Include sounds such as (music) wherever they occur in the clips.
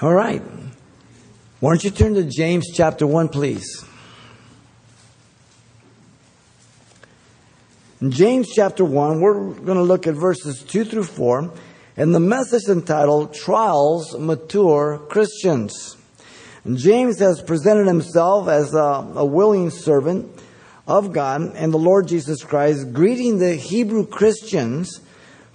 All right. Why don't you turn to James chapter 1, please? In James chapter 1, we're going to look at verses 2 through 4, and the message entitled Trials Mature Christians. And James has presented himself as a, a willing servant of God and the Lord Jesus Christ, greeting the Hebrew Christians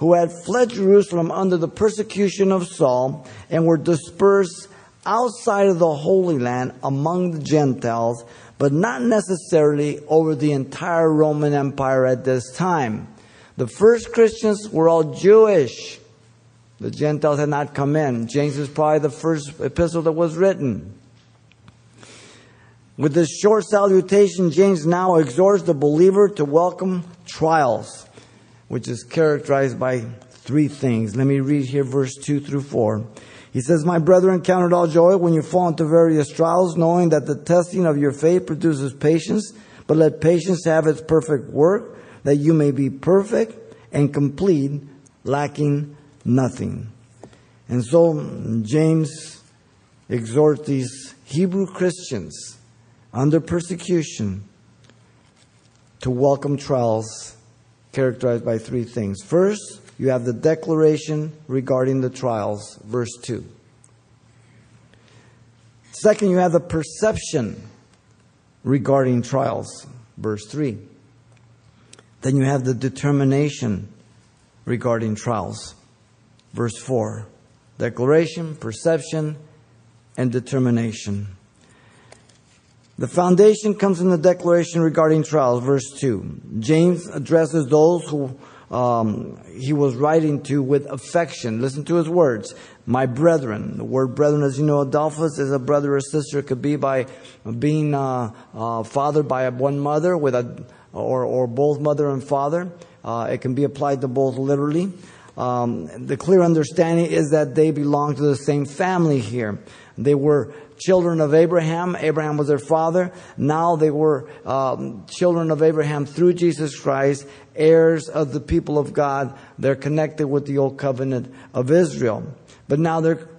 who had fled Jerusalem under the persecution of Saul and were dispersed outside of the Holy Land among the Gentiles, but not necessarily over the entire Roman Empire at this time. The first Christians were all Jewish. The Gentiles had not come in. James is probably the first epistle that was written. With this short salutation, James now exhorts the believer to welcome trials, which is characterized by three things. Let me read here verse 2 through 4. He says, My brethren, count it all joy when you fall into various trials, knowing that the testing of your faith produces patience. But let patience have its perfect work, that you may be perfect and complete, lacking nothing. And so James exhorts these Hebrew Christians under persecution to welcome trials characterized by three things. First, you have the declaration regarding the trials, verse 2. Second, you have the perception regarding trials, verse 3. Then you have the determination regarding trials, verse 4. Declaration, perception, and determination. The foundation comes in the declaration regarding trials, verse 2. James addresses those who um, he was writing to with affection. Listen to his words. My brethren. The word brethren, as you know, adelphos is a brother or sister. It could be by being uh, uh, fathered by one mother with a, or, or both mother and father. Uh, it can be applied to both literally. Um, the clear understanding is that they belong to the same family here. They were children of Abraham. Abraham was their father. Now they were um, children of Abraham through Jesus Christ, heirs of the people of God. They're connected with the old covenant of Israel. But now they're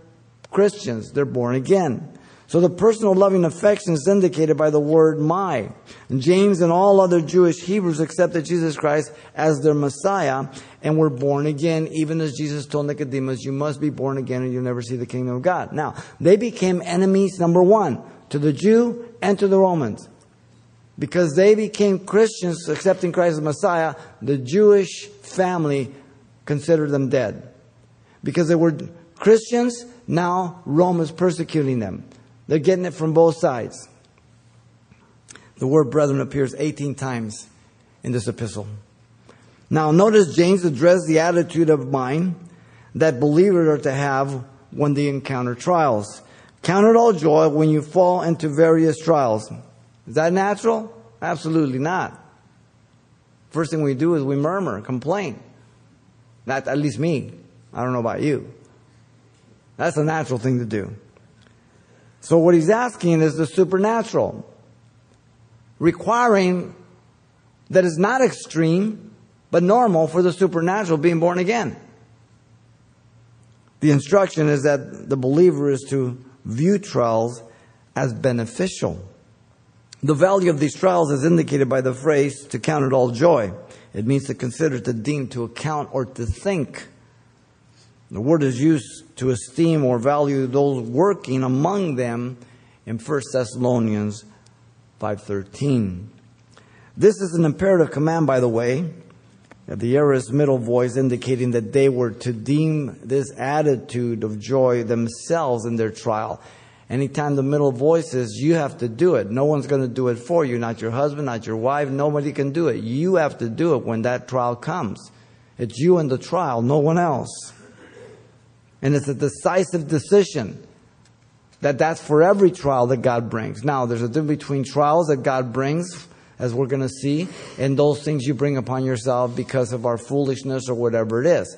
Christians. They're born again. So the personal loving affection is indicated by the word my. And James and all other Jewish Hebrews accepted Jesus Christ as their Messiah and were born again, even as Jesus told Nicodemus, you must be born again or you'll never see the kingdom of God. Now, they became enemies, number one, to the Jew and to the Romans. Because they became Christians accepting Christ as Messiah, the Jewish family considered them dead. Because they were Christians, now Rome is persecuting them. They're getting it from both sides. The word brethren appears 18 times in this epistle. Now, notice James addressed the attitude of mind that believers are to have when they encounter trials. Count it all joy when you fall into various trials. Is that natural? Absolutely not. First thing we do is we murmur, complain. Not at least me. I don't know about you. That's a natural thing to do. So what he's asking is the supernatural, requiring that is not extreme, but normal for the supernatural being born again. The instruction is that the believer is to view trials as beneficial. The value of these trials is indicated by the phrase to count it all joy. It means to consider, to deem, to account, or to think. The word is used to esteem or value those working among them in 1 Thessalonians 5:13. This is an imperative command by the way. The aorist middle voice indicating that they were to deem this attitude of joy themselves in their trial. Anytime the middle voice says, you have to do it. No one's going to do it for you. Not your husband, not your wife. Nobody can do it. You have to do it when that trial comes. It's you and the trial, no one else. And it's a decisive decision that that's for every trial that God brings. Now, there's a difference between trials that God brings, as we're going to see, and those things you bring upon yourself because of our foolishness or whatever it is.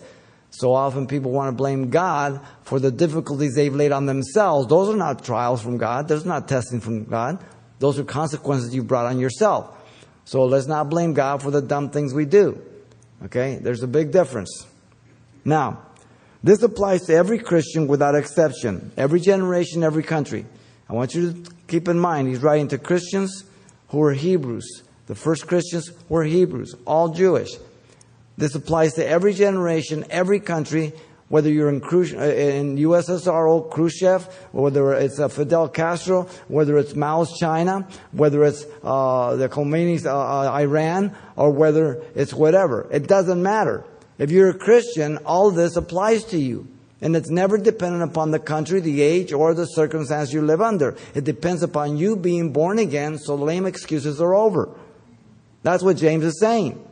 So often people want to blame God for the difficulties they've laid on themselves. Those are not trials from God. Those are not testing from God. Those are consequences you brought on yourself. So let's not blame God for the dumb things we do. Okay? There's a big difference. Now, This applies to every Christian without exception, every generation, every country. I want you to keep in mind, he's writing to Christians who were Hebrews. The first Christians were Hebrews, all Jewish. This applies to every generation, every country, whether you're in, uh, in USSR, old Khrushchev, whether it's uh, Fidel Castro, whether it's Mao's China, whether it's uh, the Khomeini's uh, uh, Iran, or whether it's whatever. It doesn't matter. If you're a Christian, all this applies to you. And it's never dependent upon the country, the age, or the circumstance you live under. It depends upon you being born again, so lame excuses are over. That's what James is saying.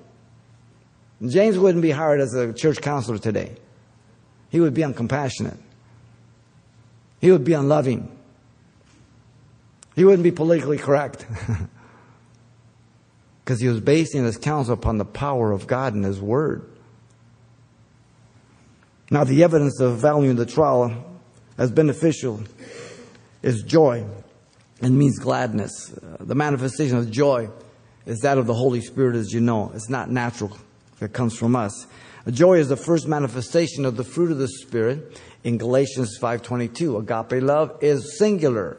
James wouldn't be hired as a church counselor today. He would be uncompassionate. He would be unloving. He wouldn't be politically correct. (laughs) Because he was basing his counsel upon the power of God and his word. Now, the evidence of valuing the trial as beneficial is joy. and means gladness. Uh, the manifestation of joy is that of the Holy Spirit, as you know. It's not natural, it comes from us. Joy is the first manifestation of the fruit of the Spirit in Galatians 5.22. Agape love is singular.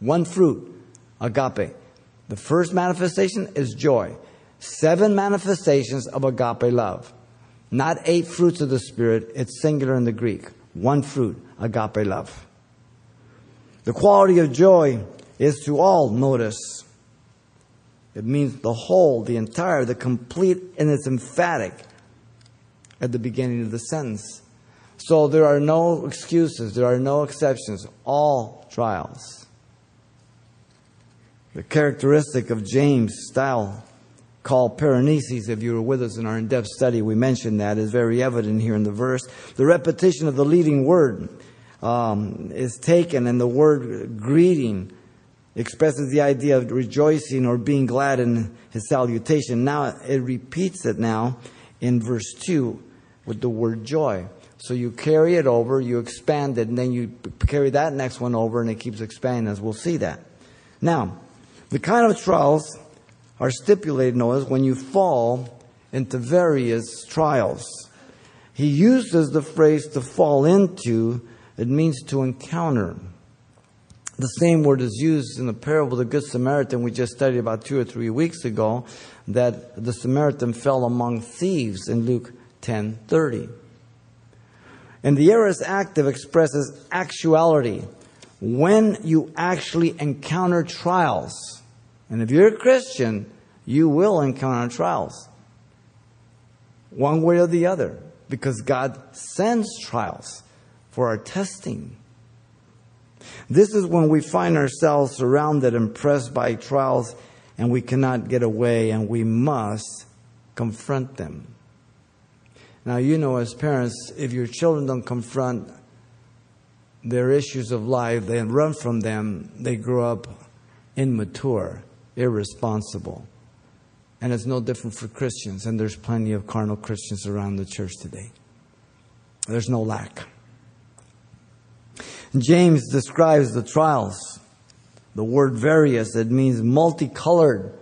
One fruit, agape. The first manifestation is joy. Seven manifestations of agape love. Not eight fruits of the Spirit, it's singular in the Greek. One fruit, agape love. The quality of joy is to all, notice. It means the whole, the entire, the complete, and it's emphatic at the beginning of the sentence. So there are no excuses, there are no exceptions, all trials. The characteristic of James' style called paraenesis, if you were with us in our in depth study, we mentioned that, is very evident here in the verse. The repetition of the leading word um, is taken, and the word greeting expresses the idea of rejoicing or being glad in his salutation. Now it repeats it now in verse 2 with the word joy. So you carry it over, you expand it, and then you carry that next one over, and it keeps expanding, as we'll see that. Now, the kind of trials are stipulated, notice, when you fall into various trials. He uses the phrase to fall into, it means to encounter. The same word is used in the parable of the Good Samaritan we just studied about two or three weeks ago, that the Samaritan fell among thieves in Luke 10:30. And the aorist active expresses actuality. When you actually encounter trials, and if you're a Christian, you will encounter trials. One way or the other. Because God sends trials for our testing. This is when we find ourselves surrounded and pressed by trials and we cannot get away and we must confront them. Now, you know, as parents, if your children don't confront their issues of life, they run from them, they grow up immature irresponsible. And it's no different for Christians, and there's plenty of carnal Christians around the church today. There's no lack. James describes the trials. The word various, it means multicolored,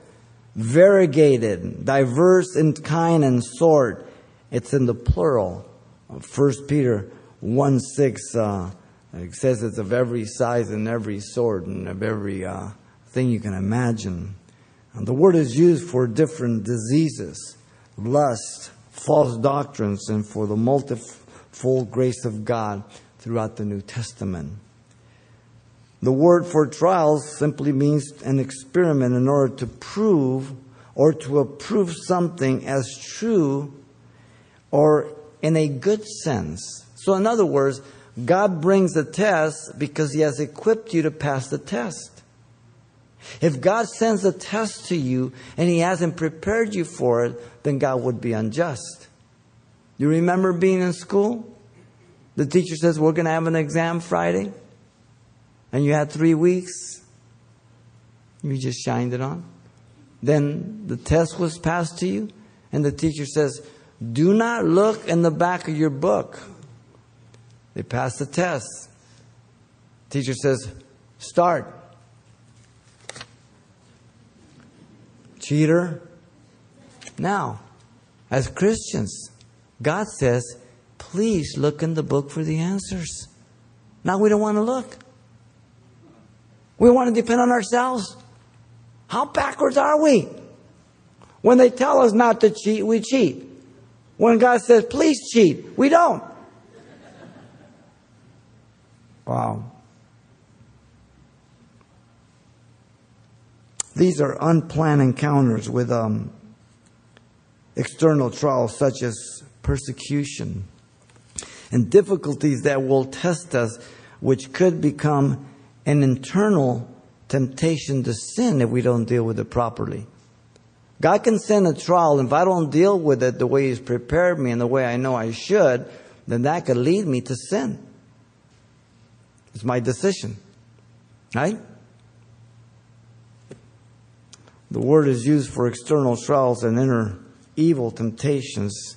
variegated, diverse in kind and sort. It's in the plural. 1 Peter 1 6 uh, it says it's of every size and every sort and of every uh, thing you can imagine. And the word is used for different diseases, lust, false doctrines, and for the multifold grace of God throughout the New Testament. The word for trials simply means an experiment in order to prove or to approve something as true or in a good sense. So, in other words, God brings a test because He has equipped you to pass the test. If God sends a test to you and He hasn't prepared you for it, then God would be unjust. You remember being in school? The teacher says, We're going to have an exam Friday. And you had three weeks. You just shined it on. Then the test was passed to you. And the teacher says, Do not look in the back of your book. They passed the test. Teacher says, Start. Cheater. Now, as Christians, God says, Please look in the book for the answers. Now we don't want to look. We want to depend on ourselves. How backwards are we? When they tell us not to cheat, we cheat. When God says, please cheat, we don't. Wow. These are unplanned encounters with um, external trials such as persecution and difficulties that will test us, which could become an internal temptation to sin if we don't deal with it properly. God can send a trial, and if I don't deal with it the way He's prepared me and the way I know I should, then that could lead me to sin. It's my decision. Right? The word is used for external trials and inner evil temptations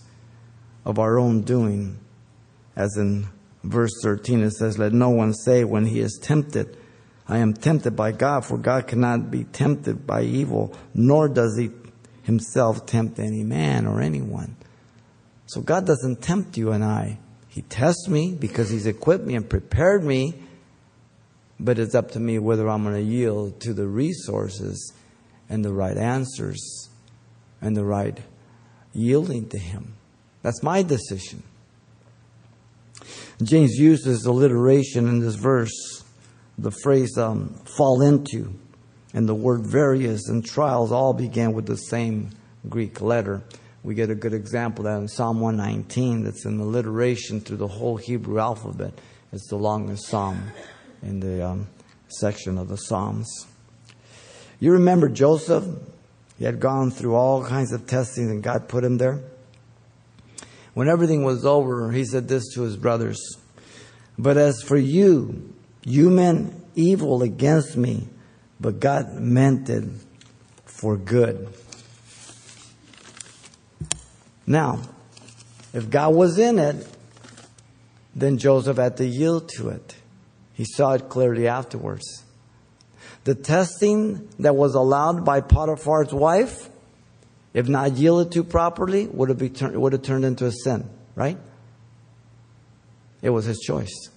of our own doing. As in verse 13, it says, Let no one say when he is tempted, I am tempted by God, for God cannot be tempted by evil, nor does he himself tempt any man or anyone. So God doesn't tempt you and I. He tests me because he's equipped me and prepared me, but it's up to me whether I'm going to yield to the resources and the right answers and the right yielding to him. That's my decision. James uses alliteration in this verse, the phrase um, fall into, and the word various and trials all began with the same Greek letter. We get a good example of that in Psalm 119, that's an alliteration through the whole Hebrew alphabet. It's the longest psalm in the um, section of the Psalms. You remember Joseph? He had gone through all kinds of testing, and God put him there. When everything was over, he said this to his brothers But as for you, you meant evil against me, but God meant it for good. Now, if God was in it, then Joseph had to yield to it. He saw it clearly afterwards. The testing that was allowed by Potiphar's wife if not yielded to properly, would have, tur- would have turned into a sin, right? It was his choice.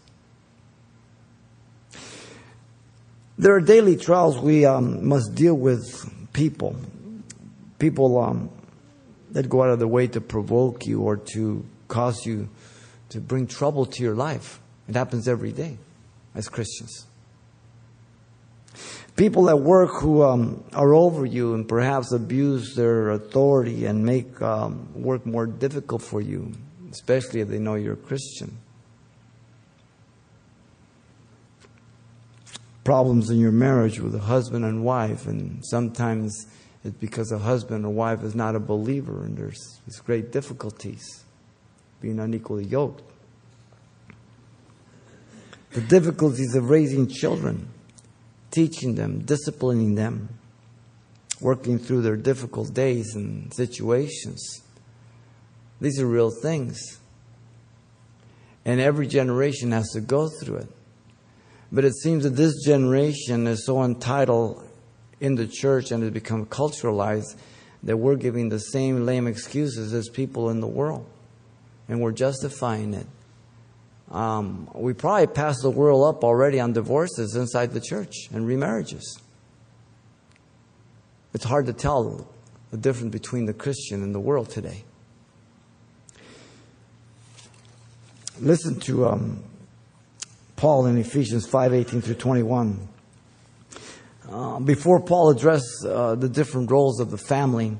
There are daily trials we um, must deal with people. People um, that go out of their way to provoke you or to cause you to bring trouble to your life. It happens every day as Christians people at work who um, are over you and perhaps abuse their authority and make um, work more difficult for you, especially if they know you're a Christian. Problems in your marriage with a husband and wife, and sometimes it's because a husband or wife is not a believer, and there's, there's great difficulties being unequally yoked. The difficulties of raising children teaching them, disciplining them, working through their difficult days and situations. These are real things. And every generation has to go through it. But it seems that this generation is so entitled in the church and has become culturalized that we're giving the same lame excuses as people in the world. And we're justifying it. Um, we probably passed the world up already on divorces inside the church and remarriages. It's hard to tell the difference between the Christian and the world today. Listen to um, Paul in Ephesians 5 18 through 21. Uh, before Paul addressed uh, the different roles of the family,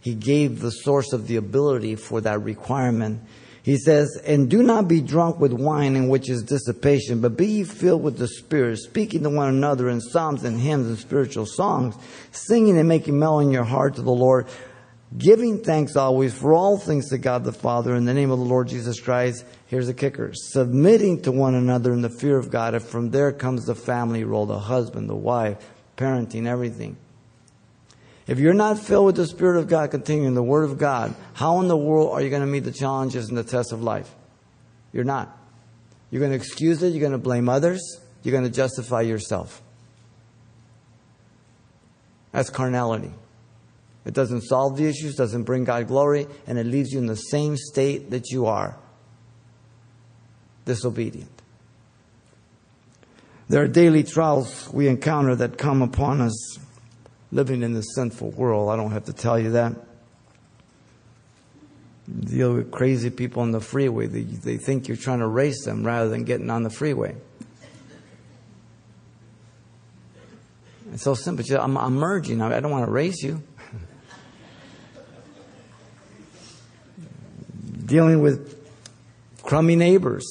he gave the source of the ability for that requirement he says, And do not be drunk with wine in which is dissipation, but be ye filled with the Spirit, speaking to one another in psalms and hymns and spiritual songs, singing and making melody in your heart to the Lord, giving thanks always for all things to God the Father in the name of the Lord Jesus Christ. Here's the kicker submitting to one another in the fear of God. And from there comes the family role, the husband, the wife, parenting, everything. If you're not filled with the Spirit of God, continuing the Word of God, how in the world are you going to meet the challenges and the tests of life? You're not. You're going to excuse it, you're going to blame others, you're going to justify yourself. That's carnality. It doesn't solve the issues, doesn't bring God glory, and it leaves you in the same state that you are. disobedient. There are daily trials we encounter that come upon us living in this sinful world. I don't have to tell you that. Deal with crazy people on the freeway. They, they think you're trying to race them rather than getting on the freeway. It's so simple. I'm, I'm merging. I don't want to race you. Dealing with crummy neighbors.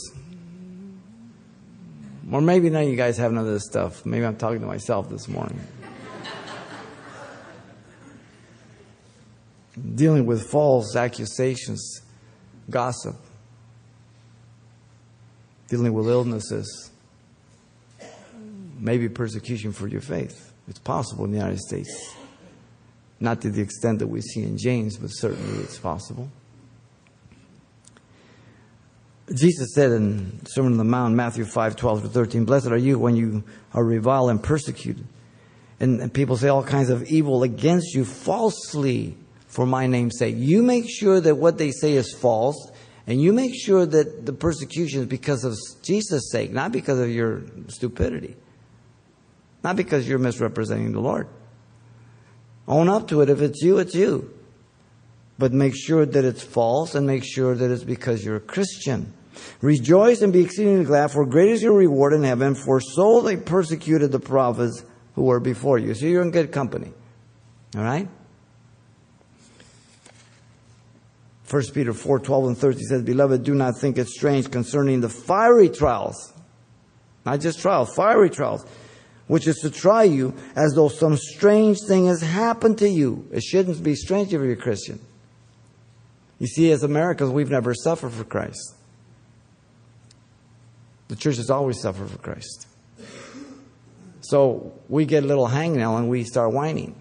Or maybe none of you guys have none of this stuff. Maybe I'm talking to myself this morning. Dealing with false accusations, gossip, dealing with illnesses, maybe persecution for your faith. It's possible in the United States. Not to the extent that we see in James, but certainly it's possible. Jesus said in Sermon on the Mount, Matthew 5, 12 to 13, Blessed are you when you are reviled and persecuted. And, and people say all kinds of evil against you falsely for my name's sake. You make sure that what they say is false, and you make sure that the persecution is because of Jesus' sake, not because of your stupidity. Not because you're misrepresenting the Lord. Own up to it. If it's you, it's you. But make sure that it's false and make sure that it's because you're a Christian. Rejoice and be exceedingly glad, for great is your reward in heaven, for so they persecuted the prophets who were before you. So you're in good company. All right? 1 Peter 4 12 and 13 says, Beloved, do not think it strange concerning the fiery trials. Not just trials, fiery trials, which is to try you as though some strange thing has happened to you. It shouldn't be strange if you're a Christian. You see, as Americans, we've never suffered for Christ. The church has always suffered for Christ. So we get a little hangnail and we start whining.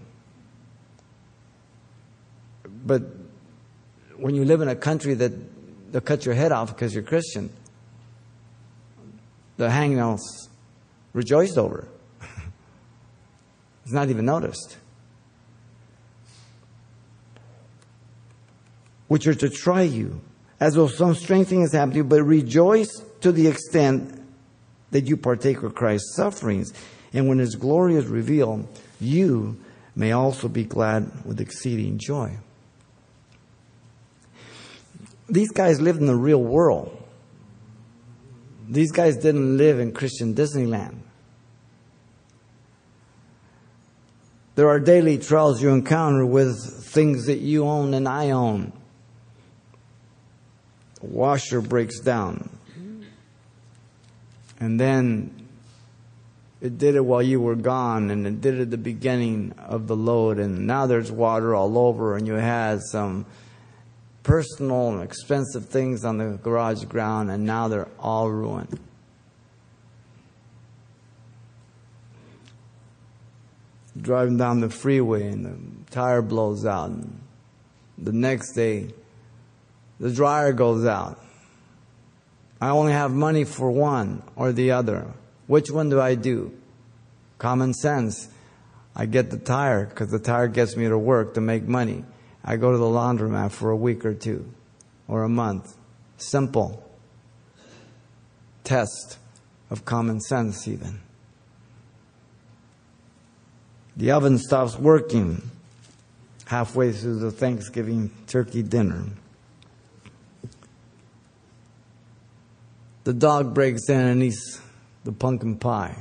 But when you live in a country that they'll cut your head off because you're Christian, the hangnails rejoiced over. (laughs) it's not even noticed. Which are to try you, as though some strange thing has happened to you, but rejoice to the extent that you partake of Christ's sufferings. And when his glory is revealed, you may also be glad with exceeding joy. These guys lived in the real world. These guys didn't live in Christian Disneyland. There are daily trials you encounter with things that you own and I own. A washer breaks down. And then it did it while you were gone, and it did it at the beginning of the load, and now there's water all over, and you had some personal and expensive things on the garage ground, and now they're all ruined. Driving down the freeway, and the tire blows out, and the next day, the dryer goes out I only have money for one or the other. Which one do I do? Common sense. I get the tire because the tire gets me to work to make money. I go to the laundromat for a week or two or a month. Simple. Test of common sense, even. The oven stops working halfway through the Thanksgiving turkey dinner. the dog breaks in and eats the pumpkin pie.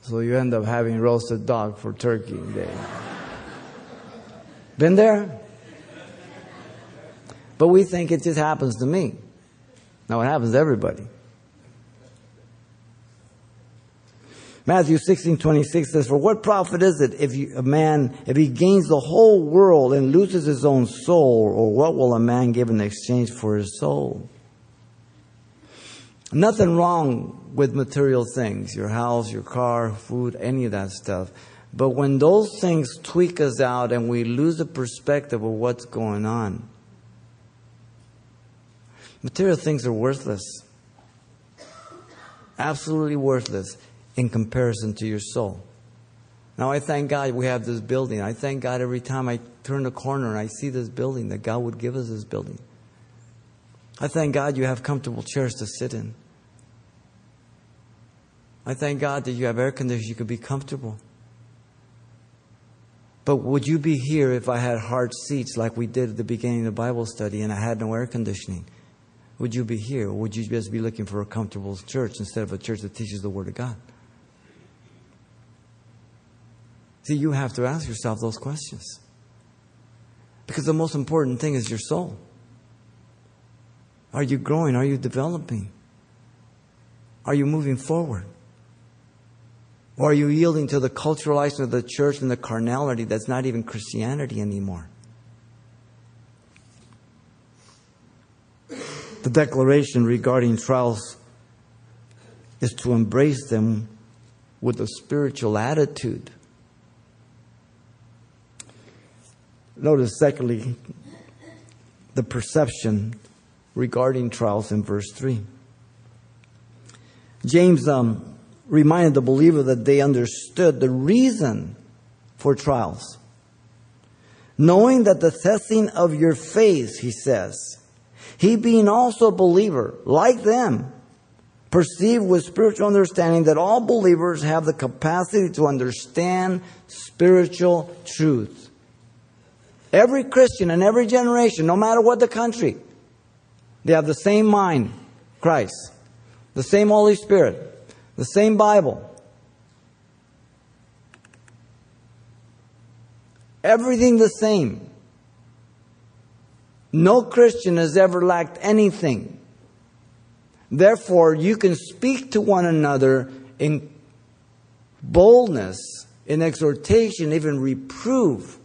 So you end up having roasted dog for turkey day. Been there? But we think it just happens to me. No, it happens to everybody. Matthew 16, 26 says, For what profit is it if you, a man, if he gains the whole world and loses his own soul, or what will a man give in exchange for his soul? Nothing wrong with material things, your house, your car, food, any of that stuff. But when those things tweak us out and we lose the perspective of what's going on, material things are worthless. Absolutely worthless in comparison to your soul. Now, I thank God we have this building. I thank God every time I turn the corner and I see this building that God would give us this building. I thank God you have comfortable chairs to sit in. I thank God that you have air conditioning, you can be comfortable. But would you be here if I had hard seats like we did at the beginning of the Bible study and I had no air conditioning? Would you be here? Or would you just be looking for a comfortable church instead of a church that teaches the Word of God? See, you have to ask yourself those questions. Because the most important thing is your soul. Are you growing? Are you developing? Are you moving forward? Or are you yielding to the culturalization of the church and the carnality that's not even Christianity anymore? The declaration regarding trials is to embrace them with a spiritual attitude. Notice, secondly, the perception regarding trials in verse 3. James um, reminded the believer that they understood the reason for trials. Knowing that the testing of your faith, he says, he being also a believer, like them, perceived with spiritual understanding that all believers have the capacity to understand spiritual truth. Every Christian in every generation, no matter what the country, they have the same mind, Christ, the same Holy Spirit, the same Bible. Everything the same. No Christian has ever lacked anything. Therefore, you can speak to one another in boldness, in exhortation, even reprove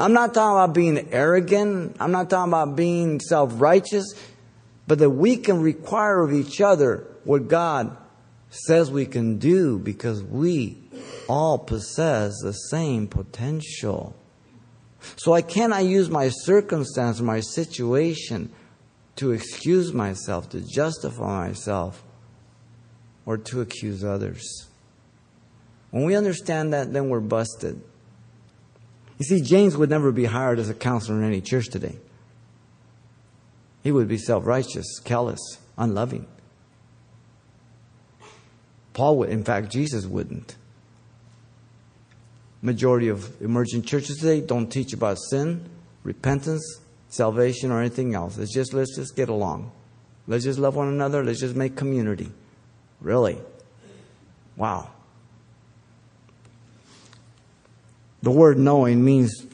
I'm not talking about being arrogant. I'm not talking about being self righteous, but that we can require of each other what God says we can do because we all possess the same potential. So I cannot use my circumstance, my situation to excuse myself, to justify myself, or to accuse others. When we understand that, then we're busted. You see, James would never be hired as a counselor in any church today. He would be self righteous, callous, unloving. Paul would, in fact, Jesus wouldn't. Majority of emerging churches today don't teach about sin, repentance, salvation, or anything else. It's just let's just get along. Let's just love one another. Let's just make community. Really? Wow. The word knowing means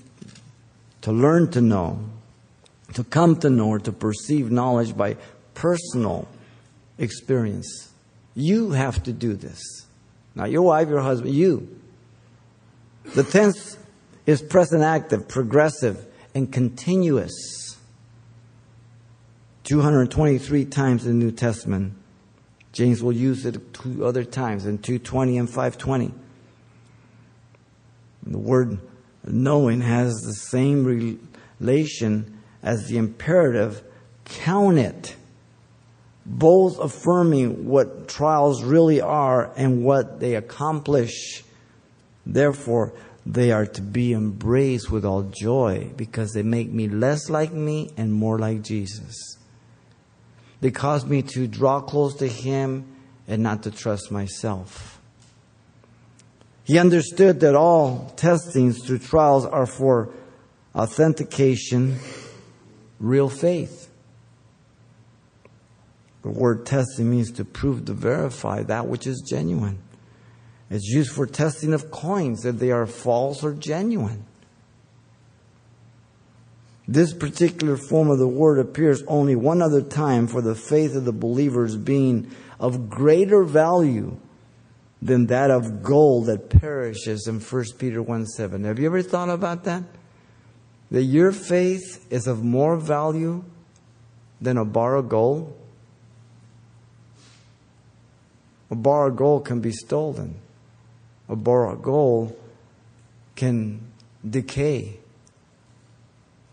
to learn to know, to come to know, or to perceive knowledge by personal experience. You have to do this. Not your wife, your husband, you. The tense is present active, progressive, and continuous. 223 times in the New Testament. James will use it two other times in 220 and 520. The word knowing has the same relation as the imperative count it, both affirming what trials really are and what they accomplish. Therefore, they are to be embraced with all joy because they make me less like me and more like Jesus. They cause me to draw close to Him and not to trust myself. He understood that all testings through trials are for authentication, real faith. The word testing means to prove, to verify that which is genuine. It's used for testing of coins, if they are false or genuine. This particular form of the word appears only one other time for the faith of the believers being of greater value than that of gold that perishes in 1 Peter 1 7. Have you ever thought about that? That your faith is of more value than a bar of gold? A bar of gold can be stolen. A bar of gold can decay.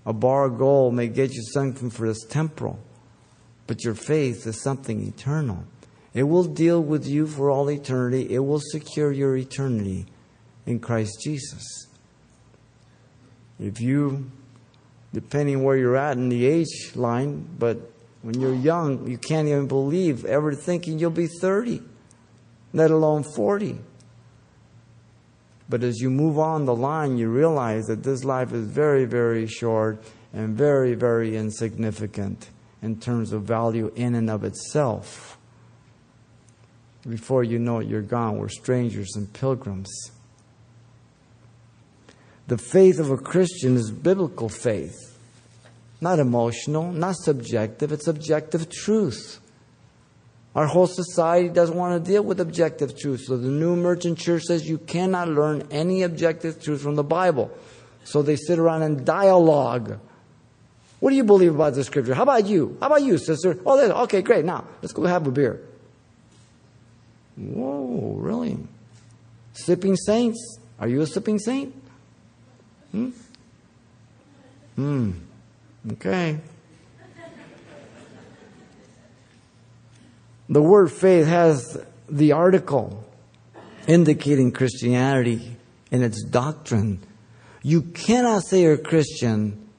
A bar of gold may get you something for this temporal, but your faith is something eternal. It will deal with you for all eternity. It will secure your eternity in Christ Jesus. If you depending where you're at in the age line, but when you're young, you can't even believe ever thinking you'll be 30, let alone 40. But as you move on the line, you realize that this life is very, very short and very, very insignificant in terms of value in and of itself. Before you know it, you're gone. We're strangers and pilgrims. The faith of a Christian is biblical faith, not emotional, not subjective. It's objective truth. Our whole society doesn't want to deal with objective truth. So the New Emergent Church says you cannot learn any objective truth from the Bible. So they sit around and dialogue. What do you believe about the scripture? How about you? How about you, sister? Oh, okay, great. Now, let's go have a beer. Whoa, really? Sipping saints? Are you a sipping saint? Hmm? Hmm. Okay. The word faith has the article indicating Christianity and its doctrine. You cannot say you're a Christian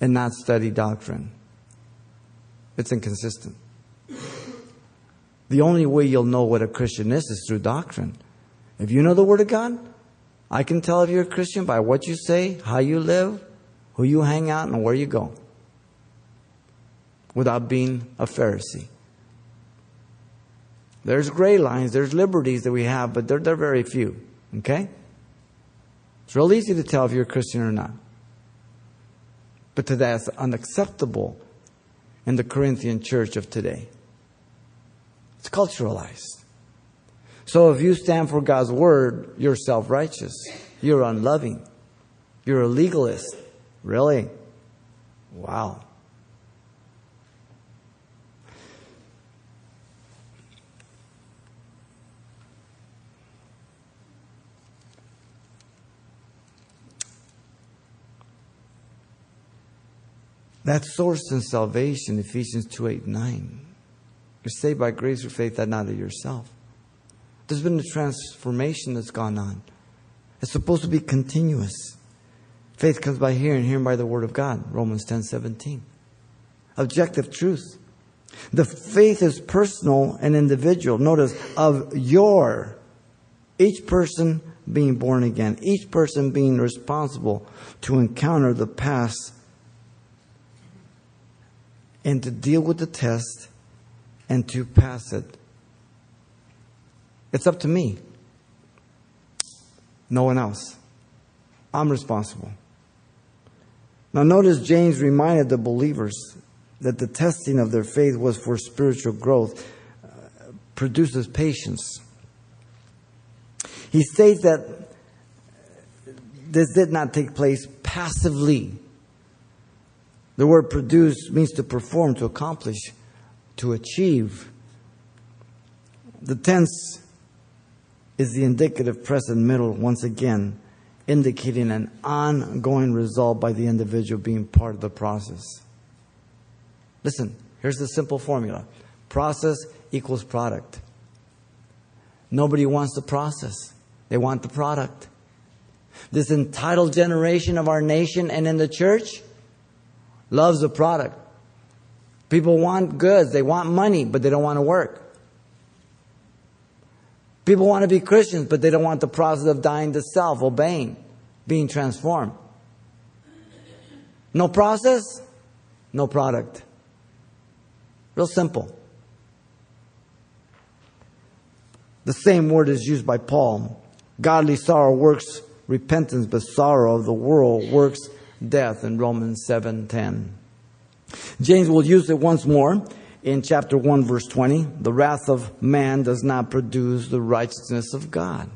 and not study doctrine. It's inconsistent. The only way you'll know what a Christian is is through doctrine. If you know the Word of God, I can tell if you're a Christian by what you say, how you live, who you hang out, and where you go without being a Pharisee. There's gray lines, there's liberties that we have, but they're, they're very few. Okay? It's real easy to tell if you're a Christian or not. But to that's unacceptable in the Corinthian church of today. It's culturalized. So if you stand for God's word, you're self righteous. You're unloving. You're a legalist. Really? Wow. That source in salvation, Ephesians 2 8 9. You're saved by grace through faith, that not of yourself. There's been a transformation that's gone on. It's supposed to be continuous. Faith comes by hearing, hearing by the word of God. Romans 10 17. Objective truth. The faith is personal and individual. Notice, of your, each person being born again, each person being responsible to encounter the past and to deal with the test and to pass it. It's up to me. No one else. I'm responsible. Now, notice James reminded the believers that the testing of their faith was for spiritual growth, uh, produces patience. He states that this did not take place passively. The word produce means to perform, to accomplish, to achieve. The tense is the indicative present middle once again, indicating an ongoing result by the individual being part of the process. Listen, here's the simple formula process equals product. Nobody wants the process, they want the product. This entitled generation of our nation and in the church loves the product. People want goods, they want money, but they don't want to work. People want to be Christians, but they don't want the process of dying to self, obeying, being transformed. No process, no product. Real simple. The same word is used by Paul. Godly sorrow works repentance, but sorrow of the world works death in Romans 7:10. James will use it once more in chapter 1 verse 20 the wrath of man does not produce the righteousness of god.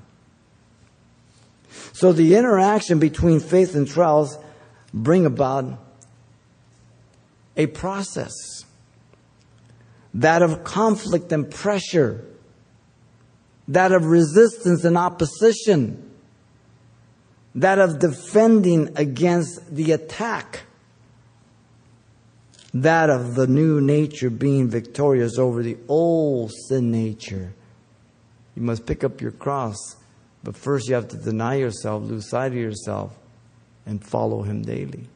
So the interaction between faith and trials bring about a process that of conflict and pressure that of resistance and opposition that of defending against the attack that of the new nature being victorious over the old sin nature. You must pick up your cross, but first you have to deny yourself, lose sight of yourself, and follow Him daily.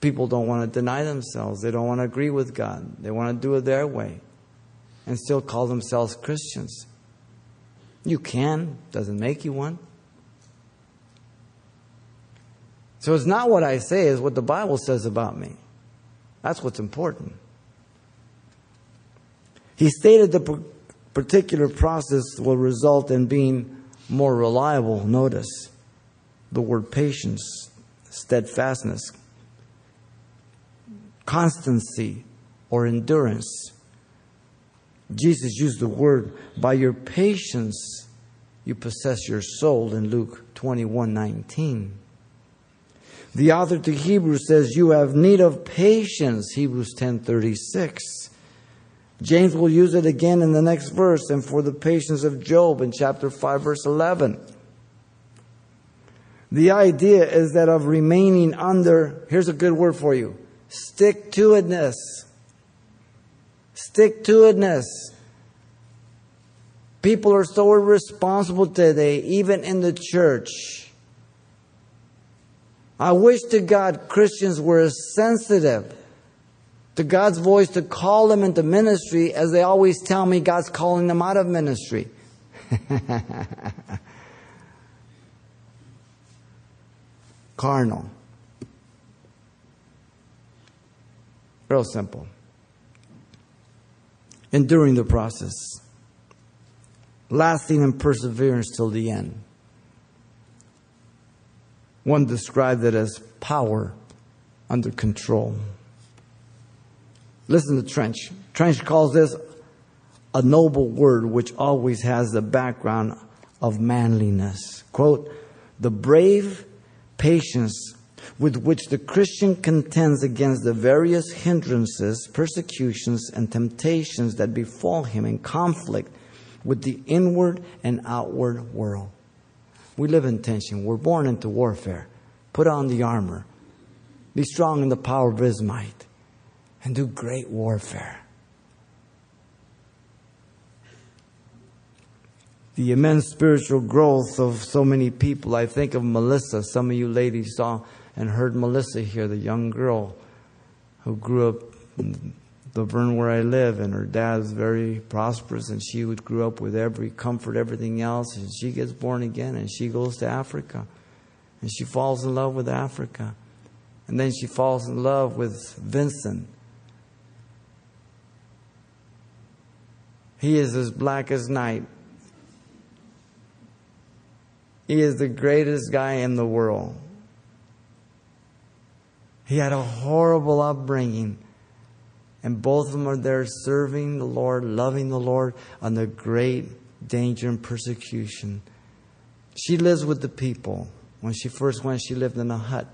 People don't want to deny themselves. They don't want to agree with God. They want to do it their way and still call themselves Christians. You can, doesn't make you one. So it's not what I say, it's what the Bible says about me. That's what's important. He stated the particular process will result in being more reliable. Notice the word patience, steadfastness, constancy, or endurance. Jesus used the word, by your patience you possess your soul in Luke 21 19. The author to Hebrews says, You have need of patience, Hebrews 10:36. James will use it again in the next verse, and for the patience of Job in chapter 5, verse 11. The idea is that of remaining under, here's a good word for you stick to itness. Stick to itness. People are so irresponsible today, even in the church. I wish to God Christians were as sensitive to God's voice to call them into ministry as they always tell me God's calling them out of ministry. (laughs) Carnal. Real simple. Enduring the process. Lasting in perseverance till the end. One described it as power under control. Listen to Trench. Trench calls this a noble word which always has the background of manliness. Quote, the brave patience with which the Christian contends against the various hindrances, persecutions, and temptations that befall him in conflict with the inward and outward world. We live in tension. We're born into warfare. Put on the armor. Be strong in the power of his might. And do great warfare. The immense spiritual growth of so many people. I think of Melissa. Some of you ladies saw and heard Melissa here, the young girl who grew up in the Vern where I live, and her dad was very prosperous, and she would grew up with every comfort, everything else, and she gets born again, and she goes to Africa, and she falls in love with Africa, and then she falls in love with Vincent. He is as black as night. He is the greatest guy in the world. He had a horrible upbringing. And both of them are there serving the Lord, loving the Lord, under great danger and persecution. She lives with the people. When she first went, she lived in a hut.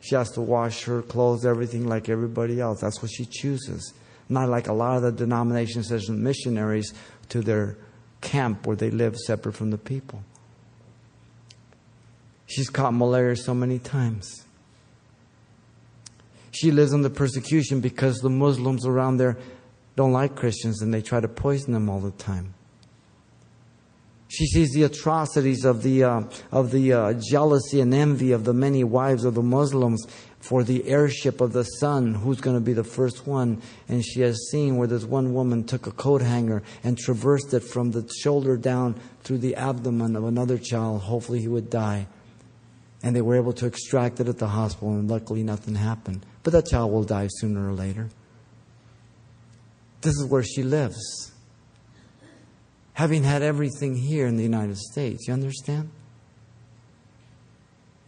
She has to wash her clothes, everything like everybody else. That's what she chooses. Not like a lot of the denominations as missionaries to their camp where they live separate from the people. She's caught malaria so many times. She lives under persecution because the Muslims around there don't like Christians and they try to poison them all the time. She sees the atrocities of the, uh, of the uh, jealousy and envy of the many wives of the Muslims for the heirship of the son, who's going to be the first one. And she has seen where this one woman took a coat hanger and traversed it from the shoulder down through the abdomen of another child. Hopefully, he would die. And they were able to extract it at the hospital, and luckily, nothing happened. But that child will die sooner or later. This is where she lives. Having had everything here in the United States, you understand?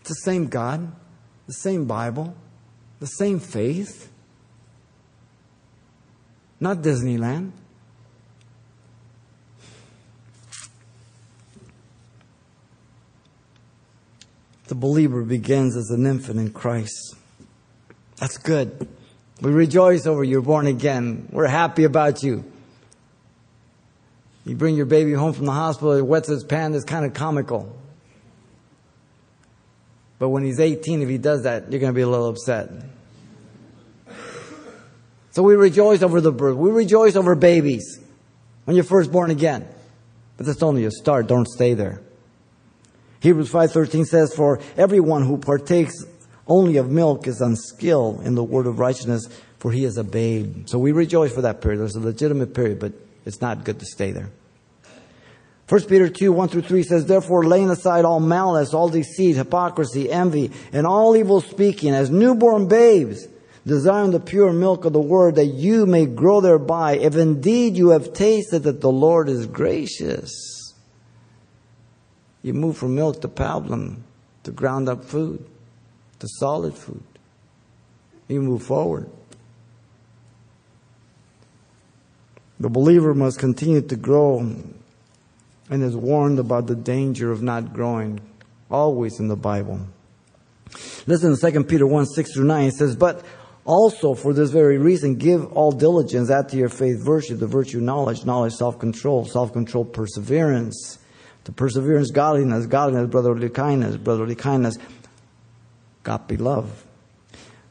It's the same God, the same Bible, the same faith. Not Disneyland. The believer begins as an infant in Christ. That's good. We rejoice over you're born again. We're happy about you. You bring your baby home from the hospital, he wets his pants, it's kind of comical. But when he's 18, if he does that, you're going to be a little upset. So we rejoice over the birth. We rejoice over babies when you're first born again. But that's only a start. Don't stay there. Hebrews 5:13 says for everyone who partakes only of milk is unskilled in the word of righteousness, for he is a babe. So we rejoice for that period. There's a legitimate period, but it's not good to stay there. 1 Peter 2, 1 through 3 says, Therefore, laying aside all malice, all deceit, hypocrisy, envy, and all evil speaking, as newborn babes, desiring the pure milk of the word, that you may grow thereby, if indeed you have tasted that the Lord is gracious. You move from milk to pablum, to ground up food, to solid food. You move forward. The believer must continue to grow and is warned about the danger of not growing, always in the Bible. Listen to 2 Peter 1 6 through 9. It says, But also for this very reason, give all diligence, add to your faith virtue, the virtue knowledge, knowledge self control, self control perseverance, to perseverance godliness, godliness brotherly kindness, brotherly kindness, God love.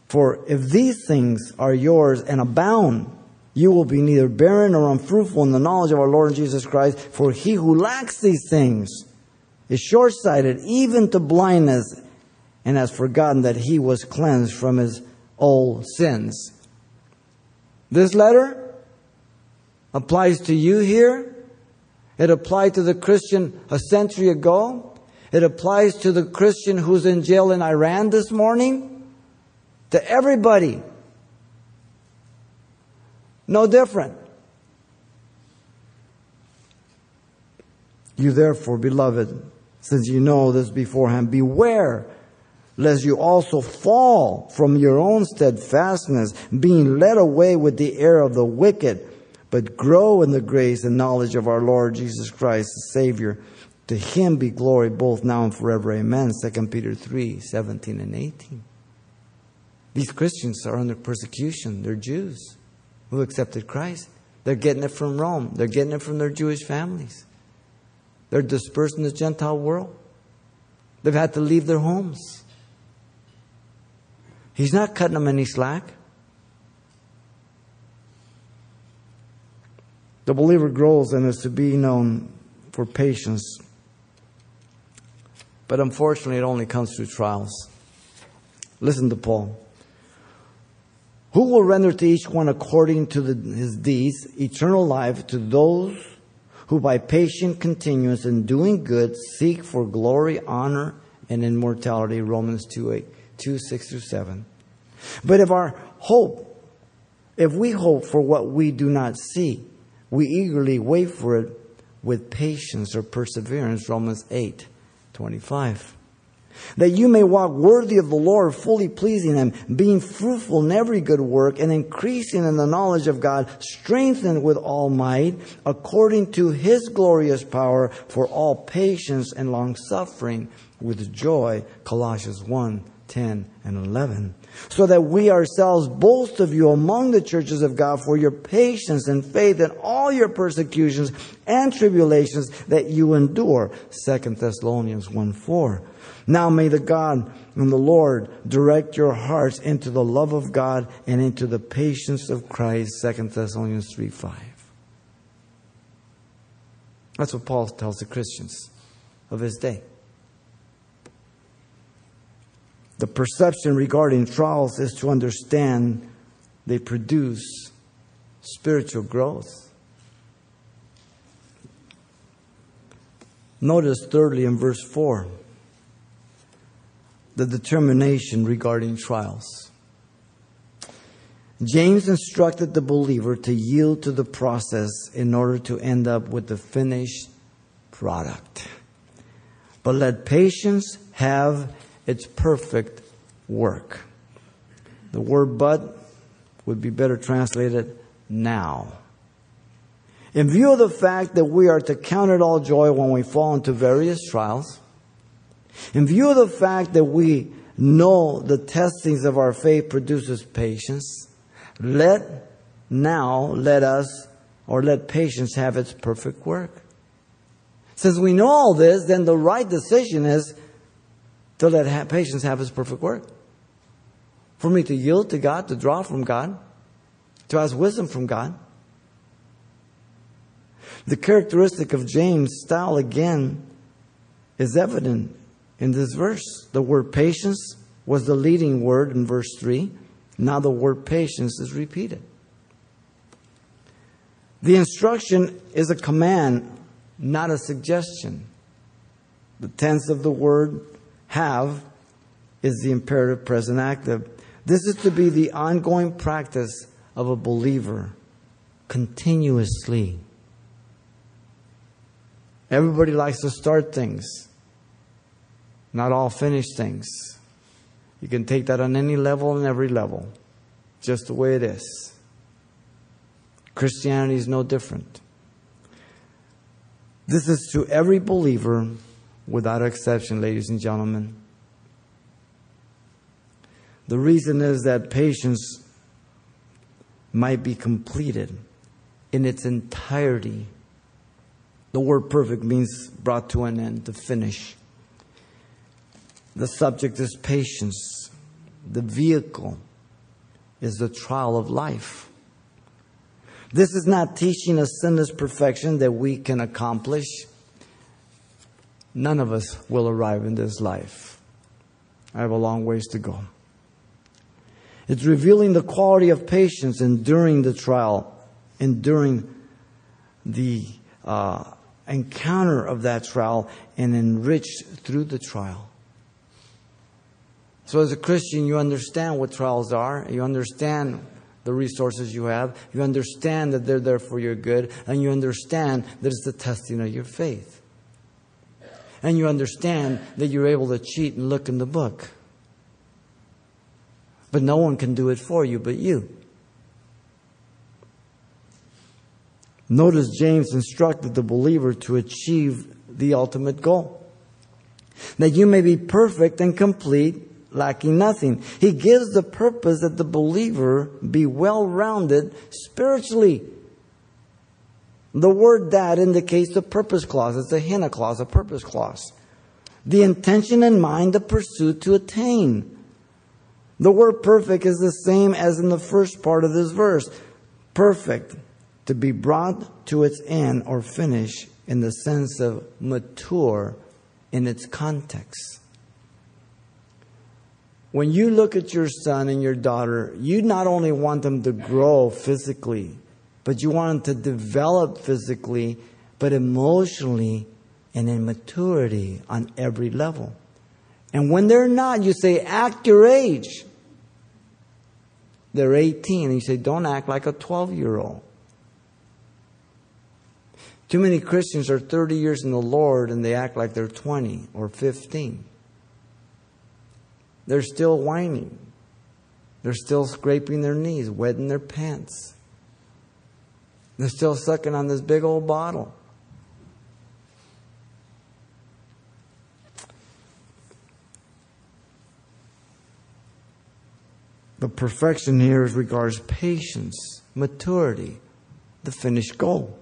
For if these things are yours and abound, you will be neither barren nor unfruitful in the knowledge of our Lord Jesus Christ. For he who lacks these things is short sighted, even to blindness, and has forgotten that he was cleansed from his old sins. This letter applies to you here. It applied to the Christian a century ago. It applies to the Christian who's in jail in Iran this morning. To everybody. No different. You therefore, beloved, since you know this beforehand, beware lest you also fall from your own steadfastness, being led away with the error of the wicked, but grow in the grace and knowledge of our Lord Jesus Christ, the Savior. To him be glory both now and forever. Amen. 2 Peter 3 17 and 18. These Christians are under persecution. They're Jews who accepted Christ. They're getting it from Rome. They're getting it from their Jewish families. They're dispersed in the Gentile world. They've had to leave their homes. He's not cutting them any slack. The believer grows and is to be known for patience. But unfortunately, it only comes through trials. Listen to Paul. Who will render to each one according to the, his deeds eternal life to those who by patient continuance in doing good seek for glory, honor, and immortality? Romans 2, 8, 2 6 through 7. But if our hope, if we hope for what we do not see, we eagerly wait for it with patience or perseverance. Romans 8, 25 that you may walk worthy of the Lord, fully pleasing Him, being fruitful in every good work, and increasing in the knowledge of God, strengthened with all might, according to His glorious power, for all patience and long suffering with joy. Colossians 1 10 and 11. So that we ourselves boast of you among the churches of God for your patience and faith in all your persecutions and tribulations that you endure. 2 Thessalonians 1 4. Now may the God and the Lord direct your hearts into the love of God and into the patience of Christ. 2 Thessalonians 3 5. That's what Paul tells the Christians of his day. The perception regarding trials is to understand they produce spiritual growth. Notice, thirdly, in verse 4 the determination regarding trials. James instructed the believer to yield to the process in order to end up with the finished product. But let patience have its perfect work. The word but would be better translated now. In view of the fact that we are to count it all joy when we fall into various trials, in view of the fact that we know the testings of our faith produces patience, let now let us or let patience have its perfect work. Since we know all this, then the right decision is to let patience have its perfect work. For me to yield to God, to draw from God, to ask wisdom from God. The characteristic of James' style again is evident in this verse. The word patience was the leading word in verse 3. Now the word patience is repeated. The instruction is a command, not a suggestion. The tense of the word have is the imperative present active. This is to be the ongoing practice of a believer continuously. Everybody likes to start things, not all finish things. You can take that on any level and every level, just the way it is. Christianity is no different. This is to every believer without exception, ladies and gentlemen. The reason is that patience might be completed in its entirety. The word perfect means brought to an end, to finish. The subject is patience. The vehicle is the trial of life. This is not teaching a sinless perfection that we can accomplish. None of us will arrive in this life. I have a long ways to go. It's revealing the quality of patience enduring the trial, enduring the uh, encounter of that trial, and enriched through the trial. So, as a Christian, you understand what trials are, you understand the resources you have, you understand that they're there for your good, and you understand that it's the testing of your faith. And you understand that you're able to cheat and look in the book. But no one can do it for you but you. Notice James instructed the believer to achieve the ultimate goal. That you may be perfect and complete, lacking nothing. He gives the purpose that the believer be well rounded spiritually. The word that indicates the purpose clause. It's a hina clause, a purpose clause. The intention in mind, the pursuit to attain. The word perfect is the same as in the first part of this verse. Perfect, to be brought to its end or finish in the sense of mature in its context. When you look at your son and your daughter, you not only want them to grow physically, but you want them to develop physically, but emotionally and in maturity on every level. And when they're not, you say, act your age. They're 18, and you say, don't act like a 12 year old. Too many Christians are 30 years in the Lord and they act like they're 20 or 15. They're still whining. They're still scraping their knees, wetting their pants. They're still sucking on this big old bottle. The perfection here is regards patience, maturity, the finished goal.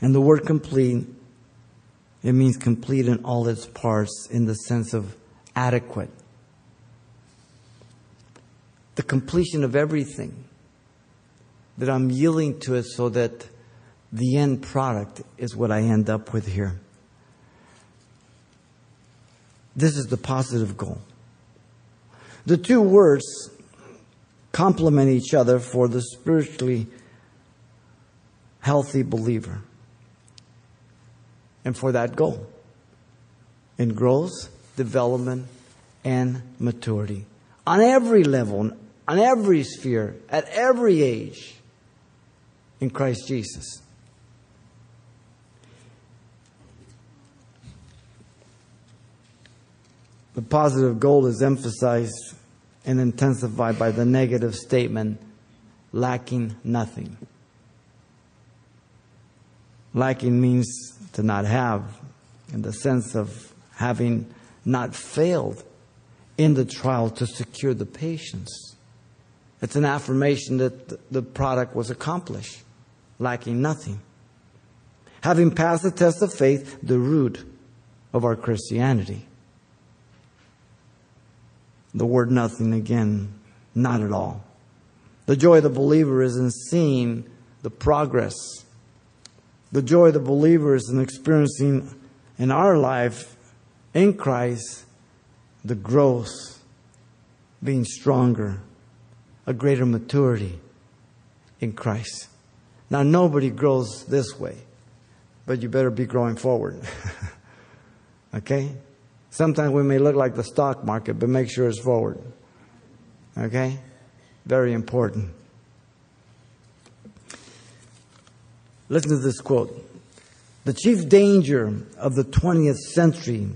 And the word complete, it means complete in all its parts in the sense of adequate. The completion of everything. That I'm yielding to it so that the end product is what I end up with here. This is the positive goal. The two words complement each other for the spiritually healthy believer and for that goal in growth, development, and maturity on every level, on every sphere, at every age in Christ Jesus. The positive goal is emphasized and intensified by the negative statement, lacking nothing. Lacking means to not have, in the sense of having not failed in the trial to secure the patience. It's an affirmation that the product was accomplished, lacking nothing. Having passed the test of faith, the root of our Christianity. The word nothing again, not at all. The joy of the believer is in seeing the progress. The joy of the believer is in experiencing in our life in Christ the growth, being stronger, a greater maturity in Christ. Now, nobody grows this way, but you better be growing forward. (laughs) okay? Sometimes we may look like the stock market, but make sure it's forward. Okay? Very important. Listen to this quote. The chief danger of the 20th century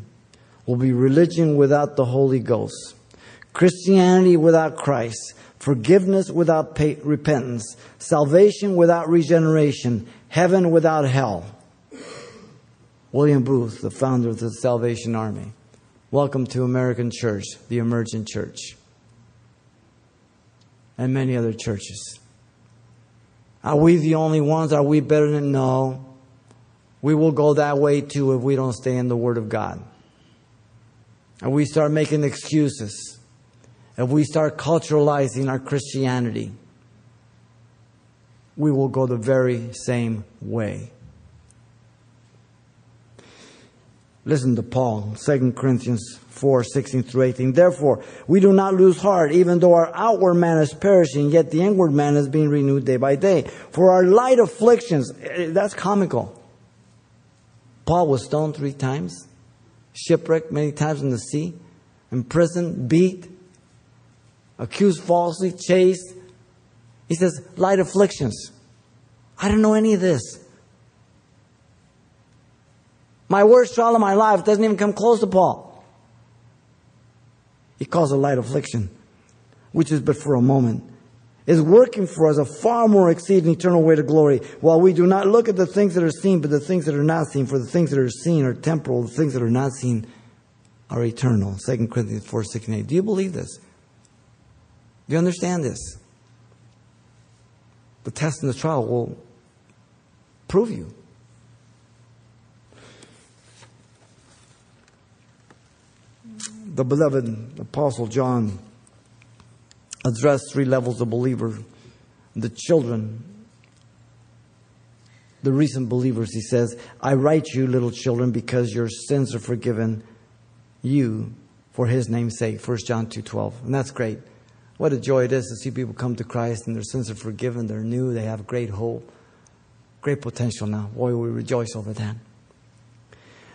will be religion without the Holy Ghost, Christianity without Christ, forgiveness without pay- repentance, salvation without regeneration, heaven without hell. William Booth, the founder of the Salvation Army. Welcome to American Church, the emergent church, and many other churches. Are we the only ones? Are we better than? No. We will go that way too if we don't stay in the Word of God. And we start making excuses. If we start culturalizing our Christianity, we will go the very same way. Listen to Paul, 2 Corinthians 4, 16 through 18. Therefore, we do not lose heart, even though our outward man is perishing, yet the inward man is being renewed day by day. For our light afflictions, eh, that's comical. Paul was stoned three times, shipwrecked many times in the sea, imprisoned, beat, accused falsely, chased. He says, light afflictions. I don't know any of this. My worst trial of my life doesn't even come close to Paul. He calls it light affliction, which is but for a moment, is working for us a far more exceeding eternal weight of glory, while we do not look at the things that are seen, but the things that are not seen. For the things that are seen are temporal, the things that are not seen are eternal. 2 Corinthians 4, 6 and 8. Do you believe this? Do you understand this? The test and the trial will prove you. the beloved Apostle John addressed three levels of believer the children, the recent believers. He says, I write you, little children, because your sins are forgiven you for his name's sake. 1 John 2.12. And that's great. What a joy it is to see people come to Christ and their sins are forgiven. They're new. They have great hope, great potential now. Boy, we rejoice over that.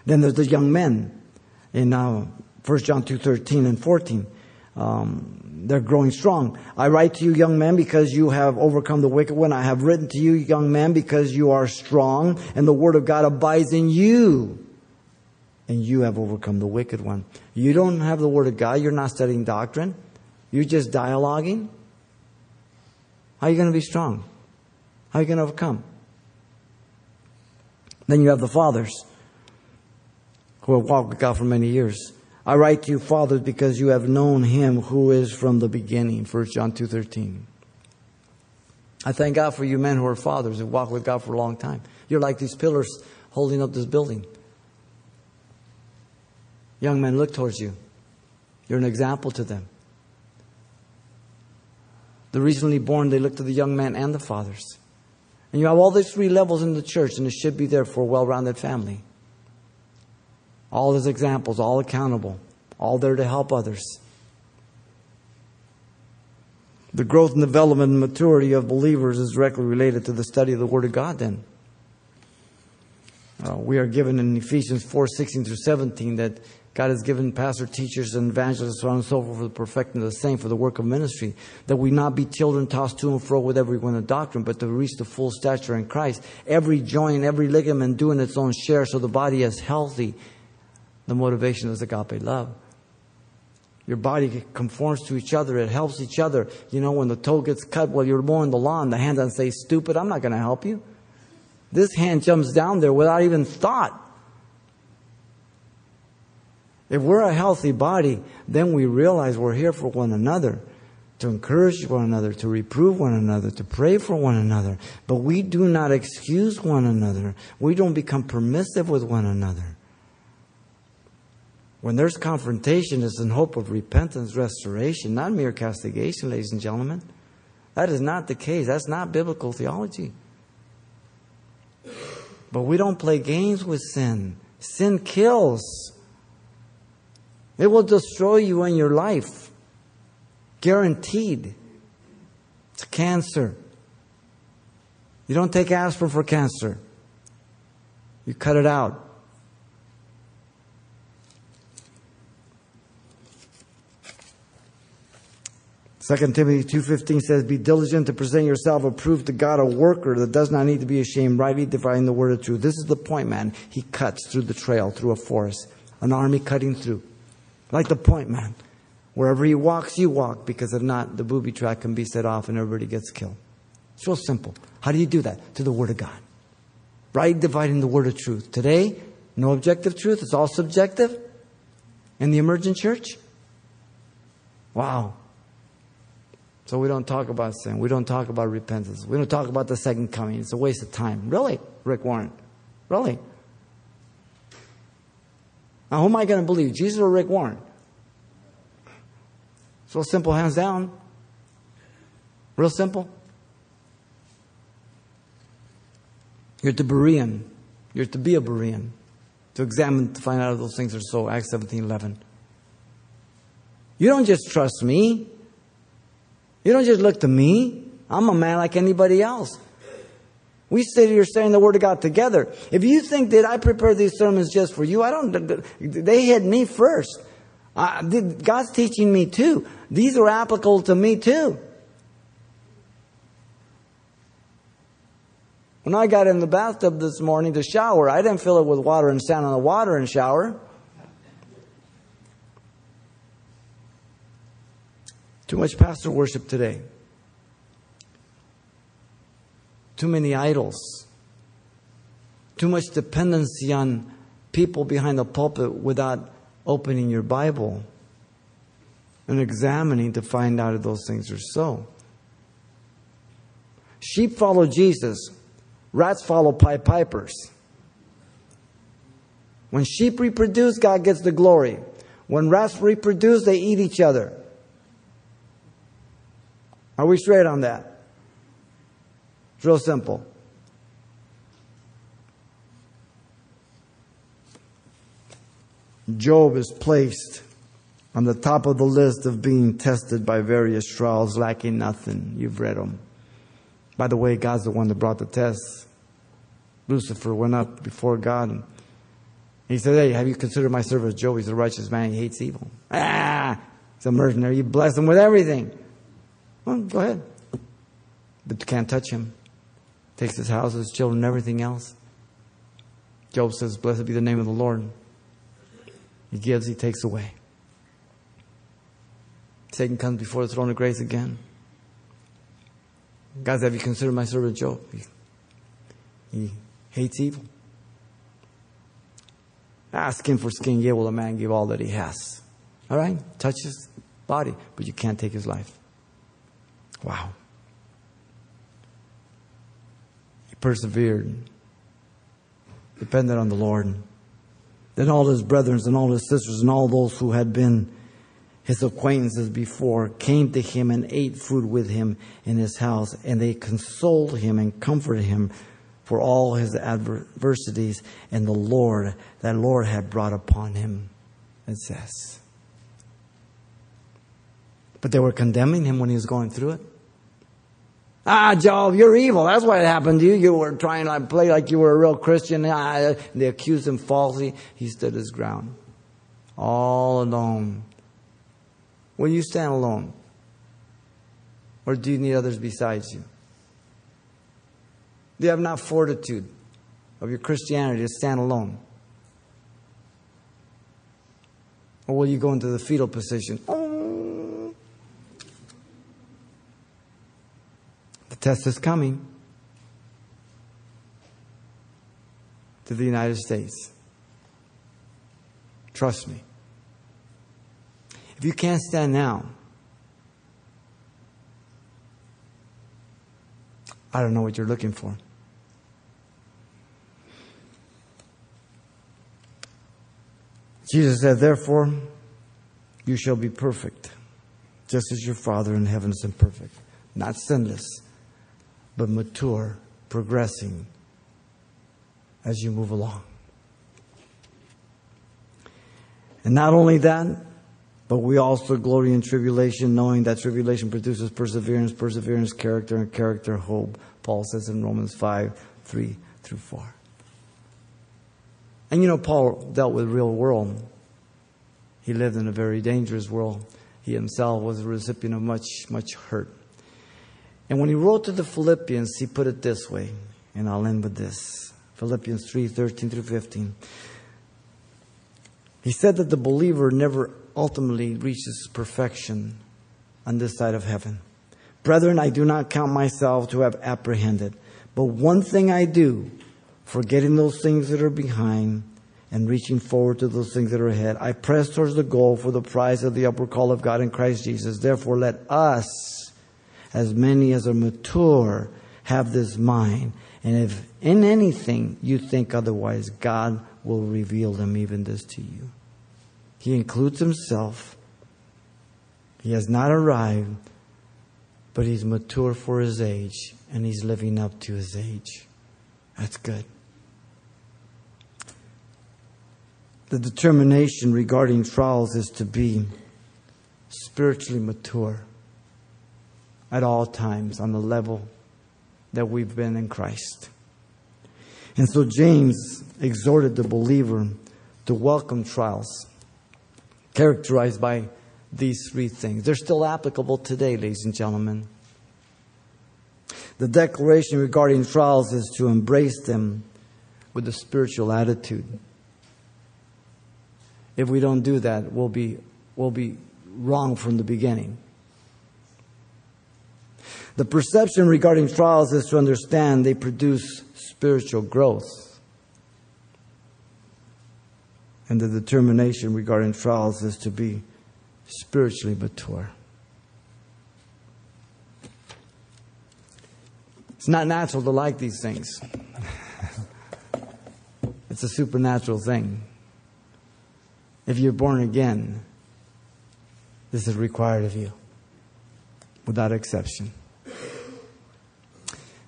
Then there's the young men in uh, 1 John 2 13 and 14. Um, they're growing strong. I write to you, young men, because you have overcome the wicked one. I have written to you, young men, because you are strong, and the word of God abides in you. And you have overcome the wicked one. You don't have the word of God. You're not studying doctrine. You're just dialoguing. How are you going to be strong? How are you going to overcome? Then you have the fathers who have walked with God for many years. I write to you, fathers, because you have known him who is from the beginning. 1 John 2.13. I thank God for you men who are fathers and walk with God for a long time. You're like these pillars holding up this building. Young men, look towards you. You're an example to them. The recently born, they look to the young men and the fathers. And you have all these three levels in the church, and it should be there for a well rounded family. All his examples, all accountable, all there to help others. The growth and development and maturity of believers is directly related to the study of the Word of God, then. Uh, we are given in Ephesians 4 16 through 17 that God has given pastor, teachers, and evangelists, so on and so forth, for the perfecting of the saint, for the work of ministry, that we not be children tossed to and fro with every wind of doctrine, but to reach the full stature in Christ. Every joint, every ligament doing its own share, so the body is healthy the motivation is agape love. Your body conforms to each other. It helps each other. You know, when the toe gets cut while you're mowing the lawn, the hand doesn't say, stupid, I'm not going to help you. This hand jumps down there without even thought. If we're a healthy body, then we realize we're here for one another, to encourage one another, to reprove one another, to pray for one another. But we do not excuse one another. We don't become permissive with one another. When there's confrontation, it's in hope of repentance, restoration, not mere castigation, ladies and gentlemen. That is not the case. That's not biblical theology. But we don't play games with sin. Sin kills. It will destroy you in your life. Guaranteed. It's cancer. You don't take aspirin for cancer. You cut it out. Second Timothy 2.15 says, Be diligent to present yourself approved to God, a worker that does not need to be ashamed, rightly dividing the word of truth. This is the point, man. He cuts through the trail, through a forest. An army cutting through. Like the point, man. Wherever he walks, you walk, because if not, the booby trap can be set off and everybody gets killed. It's real simple. How do you do that? To the Word of God. Right dividing the Word of truth. Today, no objective truth. It's all subjective. In the emergent church? Wow. So we don't talk about sin. We don't talk about repentance. We don't talk about the second coming. It's a waste of time. Really, Rick Warren? Really? Now, who am I going to believe, Jesus or Rick Warren? It's real simple, hands down. Real simple. You're to Berean. You're to be a Berean. To examine, to find out if those things are so. Acts 17 11. You don't just trust me. You don't just look to me. I'm a man like anybody else. We sit here saying the Word of God together. If you think that I prepare these sermons just for you, I don't. They hit me first. Uh, God's teaching me too. These are applicable to me too. When I got in the bathtub this morning to shower, I didn't fill it with water and stand on the water and shower. Too much pastor worship today. Too many idols. Too much dependency on people behind the pulpit without opening your Bible and examining to find out if those things are so. Sheep follow Jesus, rats follow Pied Pipers. When sheep reproduce, God gets the glory. When rats reproduce, they eat each other. Are we straight on that? It's real simple. Job is placed on the top of the list of being tested by various trials, lacking nothing. You've read them. By the way, God's the one that brought the tests. Lucifer went up before God and he said, Hey, have you considered my servant Job? He's a righteous man. He hates evil. Ah, he's a mercenary. You bless him with everything. Well, go ahead. But you can't touch him. Takes his house, his children, everything else. Job says, Blessed be the name of the Lord. He gives, he takes away. Satan comes before the throne of grace again. Guys, have you considered my servant Job? He, he hates evil. Ask skin for skin, yea, will a man give all that he has. All right? Touch his body, but you can't take his life. Wow. He persevered, depended on the Lord. Then all his brethren and all his sisters and all those who had been his acquaintances before came to him and ate food with him in his house, and they consoled him and comforted him for all his adversities and the Lord that Lord had brought upon him, it says. But they were condemning him when he was going through it. Ah, Job, you're evil. That's what happened to you. You were trying to play like you were a real Christian. Ah, they accused him falsely. He stood his ground. All alone. Will you stand alone? Or do you need others besides you? Do you have not fortitude of your Christianity to stand alone? Or will you go into the fetal position? Oh. The test is coming to the United States. Trust me. If you can't stand now, I don't know what you're looking for. Jesus said, Therefore, you shall be perfect, just as your Father in heaven is perfect. Not sinless, but mature, progressing as you move along. And not only that, but we also glory in tribulation, knowing that tribulation produces perseverance, perseverance, character, and character, hope. Paul says in Romans 5 3 through 4. And you know, Paul dealt with real world. He lived in a very dangerous world. He himself was a recipient of much, much hurt. And when he wrote to the Philippians, he put it this way, and I'll end with this Philippians 3 13 through 15. He said that the believer never ultimately reaches perfection on this side of heaven. Brethren, I do not count myself to have apprehended, but one thing I do, forgetting those things that are behind and reaching forward to those things that are ahead, I press towards the goal for the prize of the upward call of God in Christ Jesus. Therefore, let us, as many as are mature, have this mind. And if in anything you think otherwise, God will reveal them even this to you. He includes himself. He has not arrived, but he's mature for his age, and he's living up to his age. That's good. The determination regarding trials is to be spiritually mature at all times on the level that we've been in Christ. And so James exhorted the believer to welcome trials characterized by these three things. They're still applicable today, ladies and gentlemen. The declaration regarding trials is to embrace them with a spiritual attitude. If we don't do that, we'll be, we'll be wrong from the beginning. The perception regarding trials is to understand they produce spiritual growth. And the determination regarding trials is to be spiritually mature. It's not natural to like these things. (laughs) it's a supernatural thing. If you're born again, this is required of you, without exception.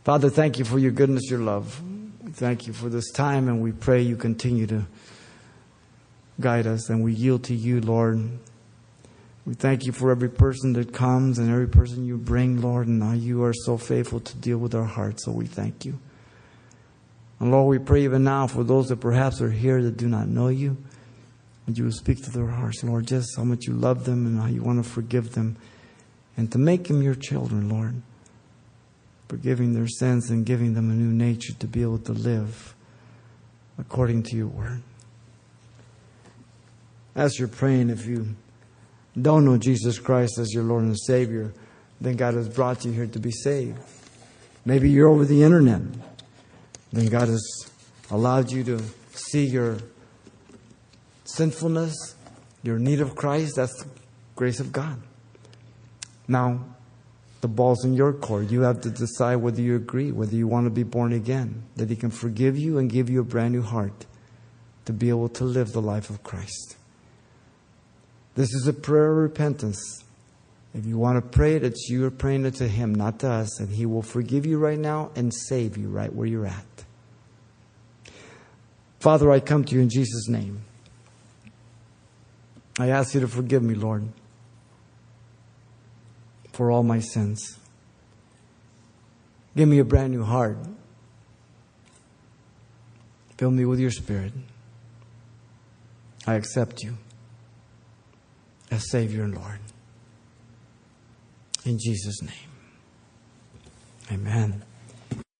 Father, thank you for your goodness, your love. Thank you for this time, and we pray you continue to guide us, and we yield to you, Lord. We thank you for every person that comes and every person you bring, Lord, and how you are so faithful to deal with our hearts, so we thank you. And Lord, we pray even now for those that perhaps are here that do not know you, and you will speak to their hearts, Lord, just how much you love them and how you want to forgive them, and to make them your children, Lord, forgiving their sins and giving them a new nature to be able to live according to your word as you're praying, if you don't know Jesus Christ as your Lord and Savior, then God has brought you here to be saved. Maybe you're over the internet. Then God has allowed you to see your sinfulness, your need of Christ. That's the grace of God. Now, the ball's in your court. You have to decide whether you agree, whether you want to be born again, that He can forgive you and give you a brand new heart to be able to live the life of Christ. This is a prayer of repentance. If you want to pray it, it's you are praying it to Him, not to us, and He will forgive you right now and save you right where you're at. Father, I come to you in Jesus' name. I ask you to forgive me, Lord, for all my sins. Give me a brand new heart. Fill me with your spirit. I accept you as Savior and Lord. In Jesus' name. Amen.